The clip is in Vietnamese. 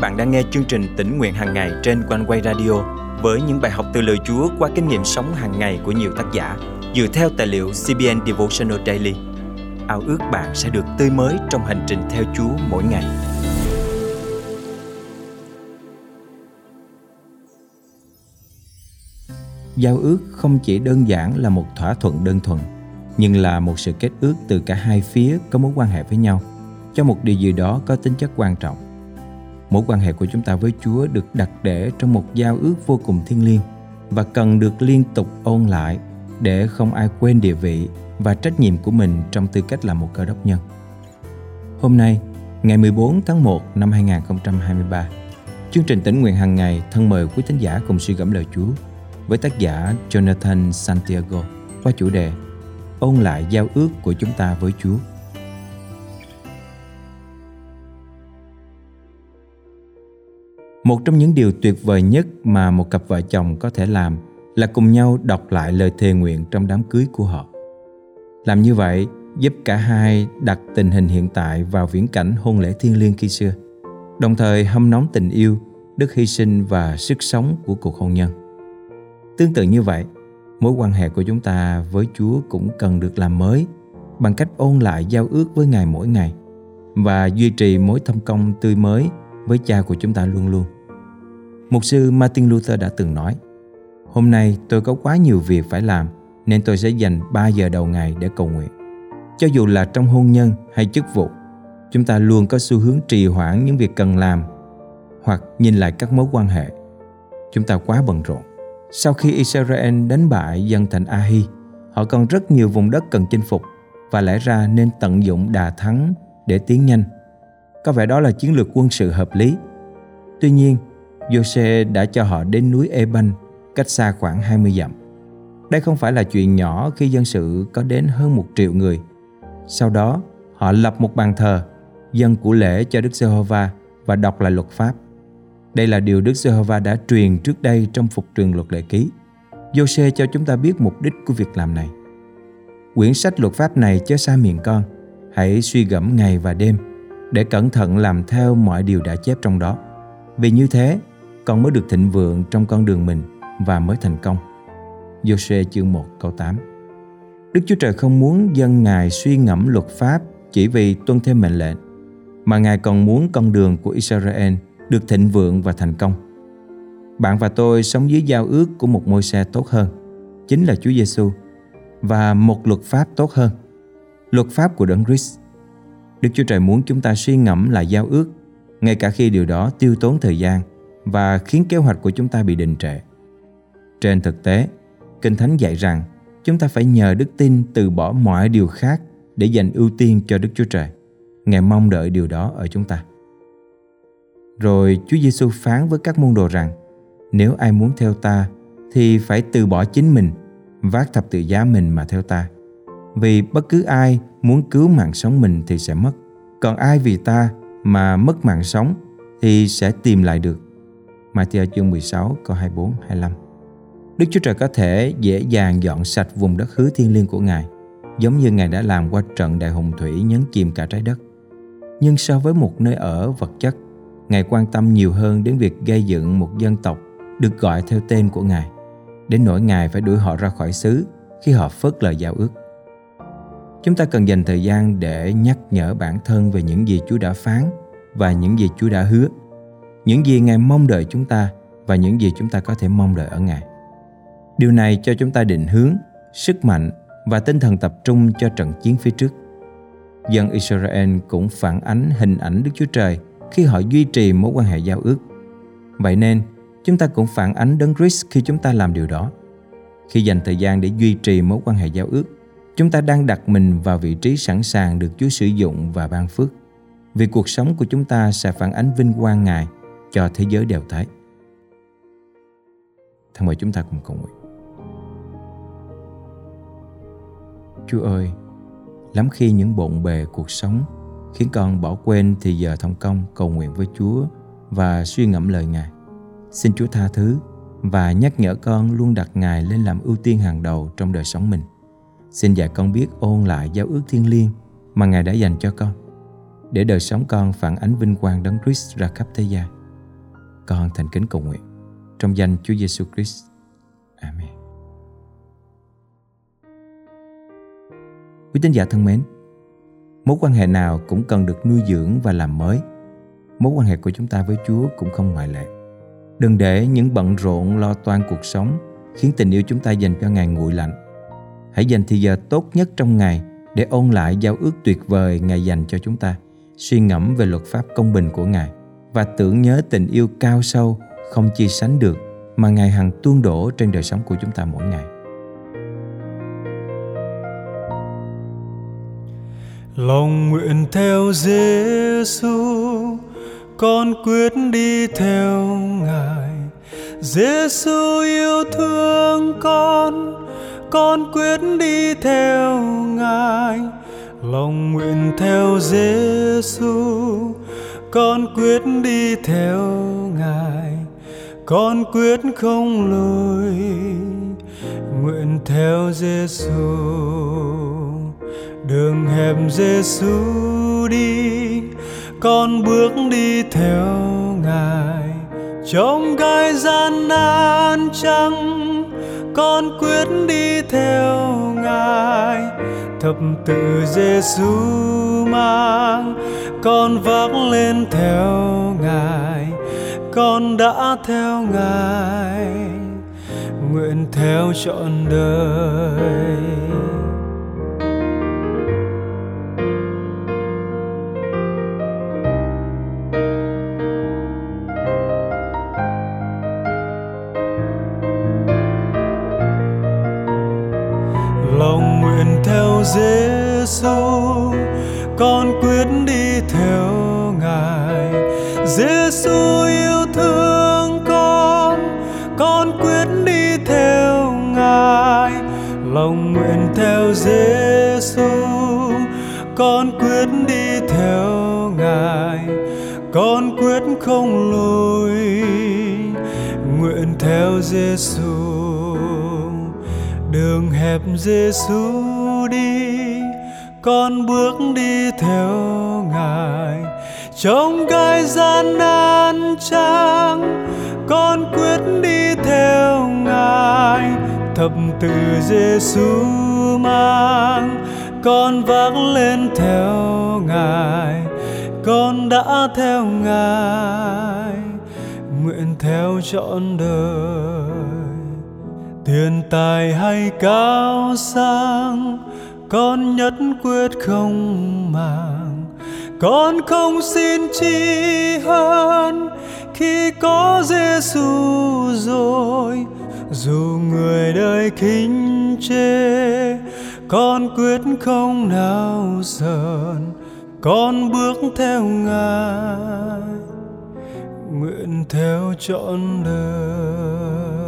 bạn đang nghe chương trình tỉnh nguyện hàng ngày trên quanh quay radio với những bài học từ lời Chúa qua kinh nghiệm sống hàng ngày của nhiều tác giả dựa theo tài liệu CBN Devotional Daily. Ao ước bạn sẽ được tươi mới trong hành trình theo Chúa mỗi ngày. Giao ước không chỉ đơn giản là một thỏa thuận đơn thuần, nhưng là một sự kết ước từ cả hai phía có mối quan hệ với nhau cho một điều gì đó có tính chất quan trọng mối quan hệ của chúng ta với Chúa được đặt để trong một giao ước vô cùng thiêng liêng và cần được liên tục ôn lại để không ai quên địa vị và trách nhiệm của mình trong tư cách là một cơ đốc nhân. Hôm nay, ngày 14 tháng 1 năm 2023, chương trình tỉnh nguyện hàng ngày thân mời quý thính giả cùng suy gẫm lời Chúa với tác giả Jonathan Santiago qua chủ đề Ôn lại giao ước của chúng ta với Chúa. Một trong những điều tuyệt vời nhất mà một cặp vợ chồng có thể làm là cùng nhau đọc lại lời thề nguyện trong đám cưới của họ. Làm như vậy giúp cả hai đặt tình hình hiện tại vào viễn cảnh hôn lễ thiêng liêng khi xưa, đồng thời hâm nóng tình yêu, đức hy sinh và sức sống của cuộc hôn nhân. Tương tự như vậy, mối quan hệ của chúng ta với Chúa cũng cần được làm mới bằng cách ôn lại giao ước với Ngài mỗi ngày và duy trì mối thâm công tươi mới với cha của chúng ta luôn luôn. Mục sư Martin Luther đã từng nói Hôm nay tôi có quá nhiều việc phải làm nên tôi sẽ dành 3 giờ đầu ngày để cầu nguyện. Cho dù là trong hôn nhân hay chức vụ, chúng ta luôn có xu hướng trì hoãn những việc cần làm hoặc nhìn lại các mối quan hệ. Chúng ta quá bận rộn. Sau khi Israel đánh bại dân thành Ahi, họ còn rất nhiều vùng đất cần chinh phục và lẽ ra nên tận dụng đà thắng để tiến nhanh. Có vẻ đó là chiến lược quân sự hợp lý. Tuy nhiên, Jose đã cho họ đến núi Eban, cách xa khoảng 20 dặm. Đây không phải là chuyện nhỏ khi dân sự có đến hơn một triệu người. Sau đó, họ lập một bàn thờ, dân của lễ cho Đức Giê-hô-va và đọc lại luật pháp. Đây là điều Đức Giê-hô-va đã truyền trước đây trong phục truyền luật lệ ký. Jose cho chúng ta biết mục đích của việc làm này. Quyển sách luật pháp này chớ xa miệng con, hãy suy gẫm ngày và đêm để cẩn thận làm theo mọi điều đã chép trong đó. Vì như thế, con mới được thịnh vượng trong con đường mình và mới thành công. Giô-sê chương 1 câu 8 Đức Chúa Trời không muốn dân Ngài suy ngẫm luật pháp chỉ vì tuân theo mệnh lệnh, mà Ngài còn muốn con đường của Israel được thịnh vượng và thành công. Bạn và tôi sống dưới giao ước của một môi xe tốt hơn, chính là Chúa Giêsu và một luật pháp tốt hơn, luật pháp của Đấng Christ. Đức Chúa Trời muốn chúng ta suy ngẫm lại giao ước, ngay cả khi điều đó tiêu tốn thời gian và khiến kế hoạch của chúng ta bị đình trệ. Trên thực tế, Kinh Thánh dạy rằng chúng ta phải nhờ đức tin từ bỏ mọi điều khác để dành ưu tiên cho Đức Chúa Trời. Ngài mong đợi điều đó ở chúng ta. Rồi Chúa Giêsu phán với các môn đồ rằng nếu ai muốn theo ta thì phải từ bỏ chính mình, vác thập tự giá mình mà theo ta. Vì bất cứ ai muốn cứu mạng sống mình thì sẽ mất. Còn ai vì ta mà mất mạng sống thì sẽ tìm lại được. Matthew chương 16 câu 24 25. Đức Chúa Trời có thể dễ dàng dọn sạch vùng đất hứa thiên liêng của Ngài, giống như Ngài đã làm qua trận đại hùng thủy nhấn chìm cả trái đất. Nhưng so với một nơi ở vật chất, Ngài quan tâm nhiều hơn đến việc gây dựng một dân tộc được gọi theo tên của Ngài, đến nỗi Ngài phải đuổi họ ra khỏi xứ khi họ phớt lời giao ước. Chúng ta cần dành thời gian để nhắc nhở bản thân về những gì Chúa đã phán và những gì Chúa đã hứa những gì Ngài mong đợi chúng ta và những gì chúng ta có thể mong đợi ở Ngài. Điều này cho chúng ta định hướng, sức mạnh và tinh thần tập trung cho trận chiến phía trước. Dân Israel cũng phản ánh hình ảnh Đức Chúa Trời khi họ duy trì mối quan hệ giao ước. Vậy nên, chúng ta cũng phản ánh Đấng Christ khi chúng ta làm điều đó. Khi dành thời gian để duy trì mối quan hệ giao ước, chúng ta đang đặt mình vào vị trí sẵn sàng được Chúa sử dụng và ban phước. Vì cuộc sống của chúng ta sẽ phản ánh vinh quang Ngài cho thế giới đều thấy. Thân mời chúng ta cùng cầu nguyện. Chúa ơi, lắm khi những bộn bề cuộc sống khiến con bỏ quên thì giờ thông công cầu nguyện với Chúa và suy ngẫm lời Ngài. Xin Chúa tha thứ và nhắc nhở con luôn đặt Ngài lên làm ưu tiên hàng đầu trong đời sống mình. Xin dạy con biết ôn lại giao ước thiên liêng mà Ngài đã dành cho con, để đời sống con phản ánh vinh quang đấng Christ ra khắp thế gian. con thành kính cầu nguyện trong danh Chúa Giêsu Christ. Amen. Quý tín giả thân mến, mối quan hệ nào cũng cần được nuôi dưỡng và làm mới. Mối quan hệ của chúng ta với Chúa cũng không ngoại lệ. Đừng để những bận rộn lo toan cuộc sống khiến tình yêu chúng ta dành cho Ngài nguội lạnh. Hãy dành thời giờ tốt nhất trong ngày để ôn lại giao ước tuyệt vời Ngài dành cho chúng ta, suy ngẫm về luật pháp công bình của Ngài và tưởng nhớ tình yêu cao sâu không chia sánh được mà Ngài hằng tuôn đổ trên đời sống của chúng ta mỗi ngày. Lòng nguyện theo Giêsu, con quyết đi theo Ngài. Giêsu yêu thương con, con quyết đi theo Ngài. Lòng nguyện theo Giêsu, con quyết đi theo Ngài. Con quyết không lùi, nguyện theo Giêsu đường hẹp Giêsu đi con bước đi theo ngài trong gai gian nan chăng con quyết đi theo ngài. Thập tự Giêsu mang, con vác lên theo ngài. Con đã theo ngài, nguyện theo trọn đời. Lòng nguyện theo Giêsu con quyết đi theo ngài. Giêsu yêu thương con con quyết đi theo ngài. Lòng nguyện theo Giêsu con quyết đi theo ngài. Con quyết không lùi, nguyện theo Giêsu đường hẹp Giêsu đi, con bước đi theo ngài. Trong cái gian nan trang, con quyết đi theo ngài. Thập tự Giêsu mang, con vác lên theo ngài. Con đã theo ngài, nguyện theo trọn đời tiền tài hay cao sang, con nhất quyết không màng. Con không xin chi hơn khi có Giêsu rồi, dù người đời khinh chê con quyết không nào sờn. Con bước theo ngài, nguyện theo trọn đời.